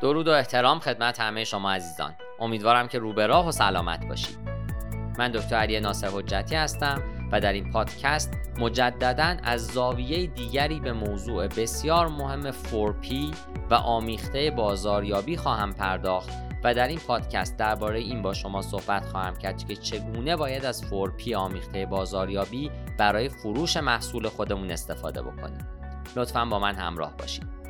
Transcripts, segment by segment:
درود و احترام خدمت همه شما عزیزان. امیدوارم که روبه راه و سلامت باشید. من دکتر علی ناصر حجتی هستم و در این پادکست مجددا از زاویه دیگری به موضوع بسیار مهم 4P و آمیخته بازاریابی خواهم پرداخت و در این پادکست درباره این با شما صحبت خواهم کرد که چگونه باید از 4P آمیخته بازاریابی برای فروش محصول خودمون استفاده بکنیم. لطفا با من همراه باشید.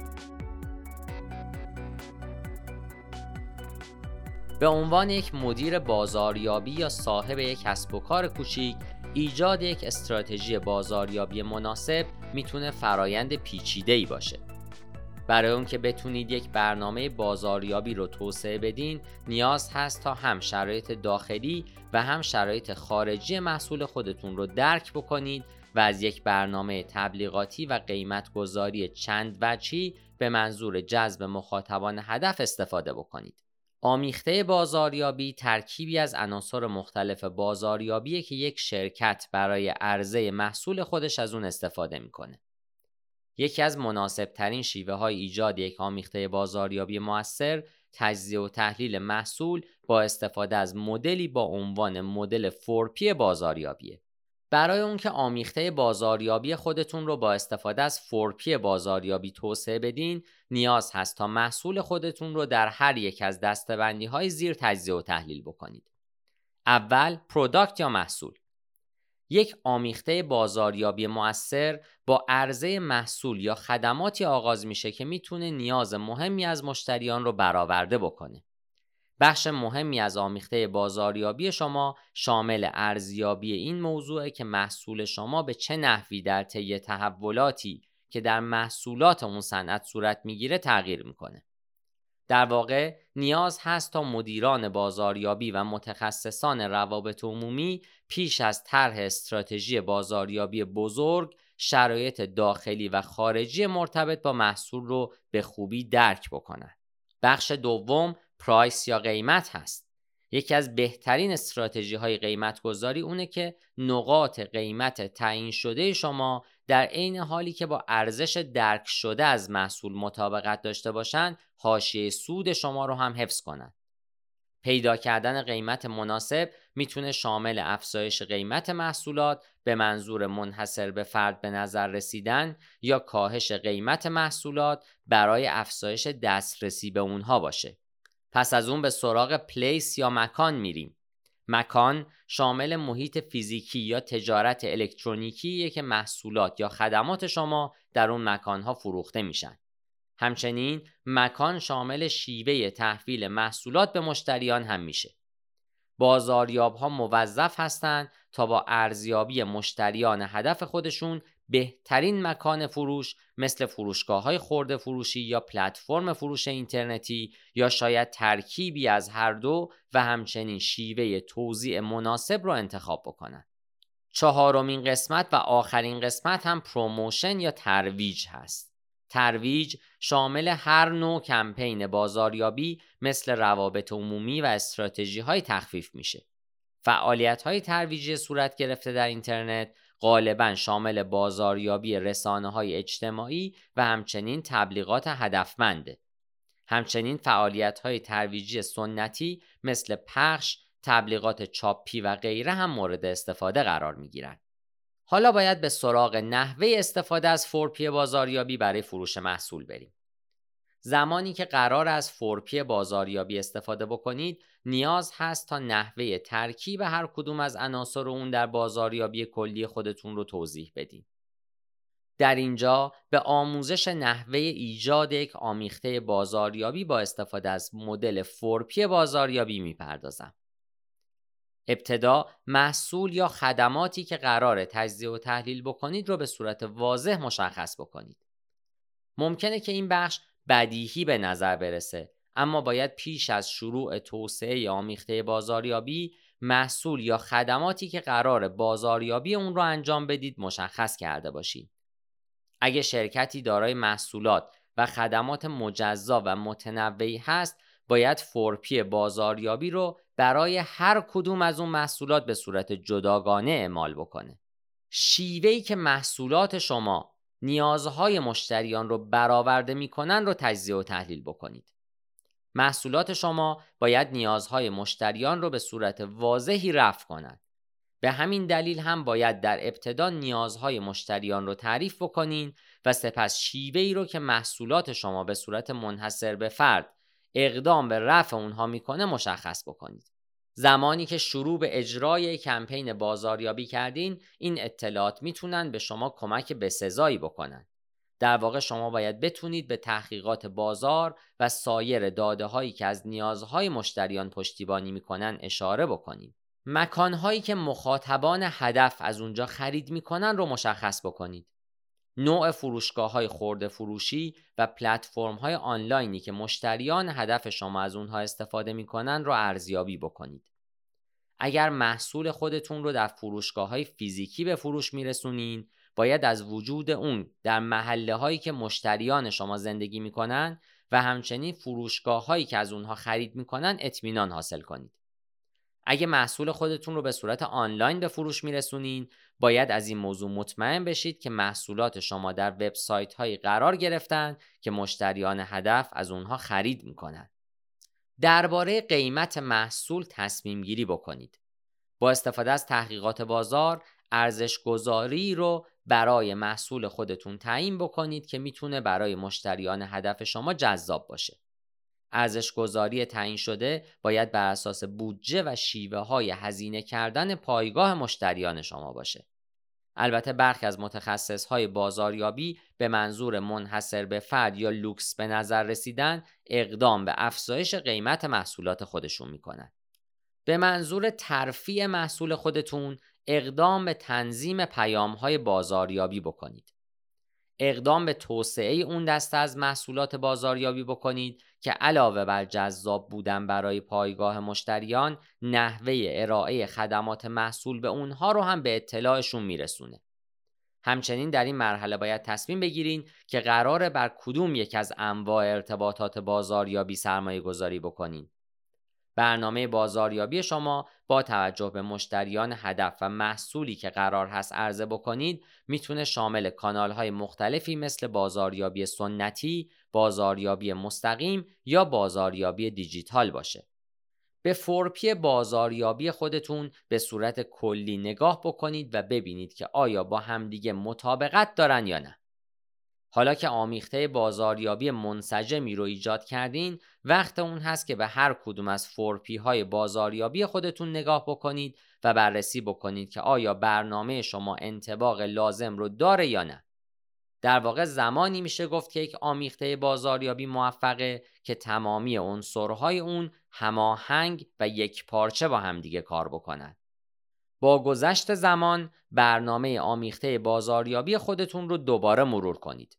به عنوان یک مدیر بازاریابی یا صاحب یک کسب و کار کوچیک ایجاد یک استراتژی بازاریابی مناسب می‌تونه فرایند پیچیده ای باشه برای اون که بتونید یک برنامه بازاریابی رو توسعه بدین نیاز هست تا هم شرایط داخلی و هم شرایط خارجی محصول خودتون رو درک بکنید و از یک برنامه تبلیغاتی و قیمت گذاری چند وجهی به منظور جذب مخاطبان هدف استفاده بکنید. آمیخته بازاریابی ترکیبی از عناصر مختلف بازاریابیه که یک شرکت برای عرضه محصول خودش از اون استفاده می‌کنه. یکی از مناسب ترین شیوه های ایجاد یک آمیخته بازاریابی موثر تجزیه و تحلیل محصول با استفاده از مدلی با عنوان مدل 4P بازاریابیه. برای اون که آمیخته بازاریابی خودتون رو با استفاده از 4P بازاریابی توسعه بدین نیاز هست تا محصول خودتون رو در هر یک از دستبندی های زیر تجزیه و تحلیل بکنید. اول پروداکت یا محصول یک آمیخته بازاریابی مؤثر با عرضه محصول یا خدماتی آغاز میشه که می‌تونه نیاز مهمی از مشتریان رو برآورده بکنه. بخش مهمی از آمیخته بازاریابی شما شامل ارزیابی این موضوع که محصول شما به چه نحوی در طی تحولاتی که در محصولات اون صنعت صورت می‌گیره تغییر می‌کنه. در واقع نیاز هست تا مدیران بازاریابی و متخصصان روابط عمومی پیش از طرح استراتژی بازاریابی بزرگ شرایط داخلی و خارجی مرتبط با محصول رو به خوبی درک بکنند. بخش دوم پرایس یا قیمت هست. یکی از بهترین استراتژی های قیمت گذاری اونه که نقاط قیمت تعیین شده شما در عین حالی که با ارزش درک شده از محصول مطابقت داشته باشند حاشیه سود شما رو هم حفظ کنند. پیدا کردن قیمت مناسب می‌تونه شامل افزایش قیمت محصولات به منظور منحصر به فرد به نظر رسیدن یا کاهش قیمت محصولات برای افزایش دسترسی به اونها باشه. پس از اون به سراغ پلیس یا مکان میریم. مکان شامل محیط فیزیکی یا تجارت الکترونیکی که محصولات یا خدمات شما در اون مکانها فروخته میشن. همچنین مکان شامل شیوه تحویل محصولات به مشتریان هم میشه. بازاریاب ها موظف هستند تا با ارزیابی مشتریان هدف خودشون بهترین مکان فروش مثل فروشگاه های خورده فروشی یا پلتفرم فروش اینترنتی یا شاید ترکیبی از هر دو و همچنین شیوه توزیع مناسب را انتخاب بکنند. چهارمین قسمت و آخرین قسمت هم promotion یا ترویج هست. ترویج شامل هر نوع کمپین بازاریابی مثل روابط عمومی و استراتژی های تخفیف میشه. فعالیت های ترویجی صورت گرفته در اینترنت غالبا شامل بازاریابی رسانه های اجتماعی و همچنین تبلیغات هدفمنده. همچنین فعالیت های ترویجی سنتی مثل پخش، تبلیغات چاپی و غیره هم مورد استفاده قرار می گیرند. حالا باید به سراغ نحوه استفاده از 4P بازاریابی برای فروش محصول بریم. زمانی که قراره از 4P بازاریابی استفاده بکنید نیاز هست تا نحوه ترکیب هر کدوم از عناصر اون در بازاریابی کلی خودتون رو توضیح بدین. در اینجا به آموزش نحوه ایجاد یک آمیخته بازاریابی با استفاده از مدل 4P بازاریابی می‌پردازم. ابتدا محصول یا خدماتی که قرار تجزیه و تحلیل بکنید رو به صورت واضح مشخص بکنید. ممکنه که این بخش بدیهی به نظر برسه اما باید پیش از شروع توسعه آمیخته بازاریابی محصول یا خدماتی که قرار بازاریابی اون رو انجام بدید مشخص کرده باشید. اگه شرکتی دارای محصولات و خدمات مجزا و متنوعی هست باید فورپی بازاریابی رو برای هر کدوم از اون محصولات به صورت جداگانه اعمال بکنه. شیوهی که محصولات شما نیازهای مشتریان رو برآورده می‌کنن رو تجزیه و تحلیل بکنید. محصولات شما باید نیازهای مشتریان رو به صورت واضحی رفع کنند. به همین دلیل هم باید در ابتدا نیازهای مشتریان رو تعریف بکنین و سپس شیوه ای رو که محصولات شما به صورت منحصر به فرد اقدام به رفع اونها می‌کنه مشخص بکنید. زمانی که شروع به اجرای کمپین بازاریابی کردین این اطلاعات می‌تونن به شما کمک به سزایی بکنن. در واقع شما باید بتونید به تحقیقات بازار و سایر داده هایی که از نیازهای مشتریان پشتیبانی می‌کنن اشاره بکنید. مکانهایی که مخاطبان هدف از اونجا خرید می‌کنن رو مشخص بکنید. نوع فروشگاه های خورده فروشی و پلتفرم های آنلاینی که مشتریان هدف شما از اونها استفاده می‌کنن رو ارزیابی بکنید. اگر محصول خودتون رو در فروشگاه های فیزیکی به فروش میرسونین باید از وجود اون در محله هایی که مشتریان شما زندگی می‌کنن و همچنین فروشگاه هایی که از اونها خرید می‌کنن اطمینان حاصل کنید. اگه محصول خودتون رو به صورت آنلاین به فروش میرسونین باید از این موضوع مطمئن بشید که محصولات شما در وبسایت هایی قرار گرفتن که مشتریان هدف از اونها خرید می‌کنن. درباره قیمت محصول تصمیم گیری بکنید. با استفاده از تحقیقات بازار ارزش گذاری رو برای محصول خودتون تعیین بکنید که می‌تونه برای مشتریان هدف شما جذاب باشه. ارزش گذاری تعیین شده باید بر اساس بودجه و شیوه های هزینه کردن پایگاه مشتریان شما باشه. البته برخی از متخصص های بازاریابی به منظور منحصر به فرد یا لوکس به نظر رسیدن اقدام به افزایش قیمت محصولات خودشون می‌کنن. به منظور ترفیع محصول خودتون اقدام به تنظیم پیام های بازاریابی بکنید. اقدام به توسعه اون دسته از محصولات بازاریابی بکنید که علاوه بر جذاب بودن برای پایگاه مشتریان نحوه ارائه خدمات محصول به اونها رو هم به اطلاعشون میرسونه. همچنین در این مرحله باید تصمیم بگیرین که قراره بر کدوم یک از انواع ارتباطات بازاریابی سرمایه گذاری بکنین. برنامه بازاریابی شما با توجه به مشتریان هدف و محصولی که قرار هست عرضه بکنید می‌تونه شامل کانال های مختلفی مثل بازاریابی سنتی، بازاریابی مستقیم یا بازاریابی دیجیتال باشه. به فورپی بازاریابی خودتون به صورت کلی نگاه بکنید و ببینید که آیا با همدیگه مطابقت دارن یا نه. حالا که آمیخته بازاریابی منسجمی رو ایجاد کردین وقت اون هست که به هر کدوم از فورپی های بازاریابی خودتون نگاه بکنید و بررسی بکنید که آیا برنامه شما انتباق لازم رو داره یا نه در واقع زمانی میشه گفت که یک آمیخته بازاریابی موفقه که تمامی عنصرهای اون هماهنگ و یک پارچه با همدیگه کار بکنند. با گذشت زمان برنامه آمیخته بازاریابی خودتون رو دوباره مرور کنید.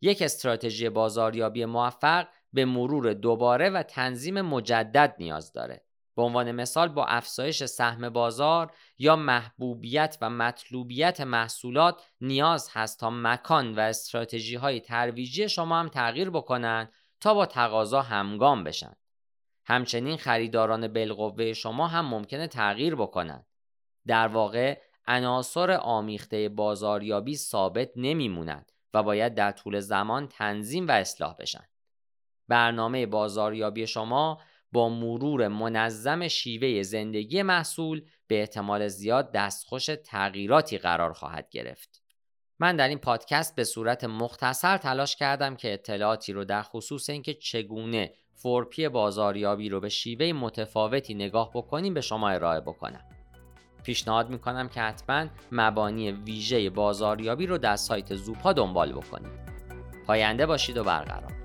یک استراتژی بازاریابی موفق به مرور دوباره و تنظیم مجدد نیاز داره. به عنوان مثال با افزایش سهم بازار یا محبوبیت و مطلوبیت محصولات نیاز هست تا مکان و استراتژی های ترویجی شما هم تغییر بکنن تا با تقاضا همگام بشن. همچنین خریداران بالقوه شما هم ممکنه تغییر بکنن. در واقع عناصر آمیخته بازاریابی ثابت نمیمونند و باید در طول زمان تنظیم و اصلاح بشن. برنامه بازاریابی شما با مرور منظم شیوه زندگی محصول به احتمال زیاد دستخوش تغییراتی قرار خواهد گرفت. من در این پادکست به صورت مختصر تلاش کردم که اطلاعاتی رو در خصوص اینکه چگونه فورپی بازاریابی رو به شیوه متفاوتی نگاه بکنیم به شما ارائه بکنم. پیشنهاد می‌کنم که حتما مبانی ویژه بازاریابی رو در سایت زوپا دنبال بکنید. پاینده باشید و برقرار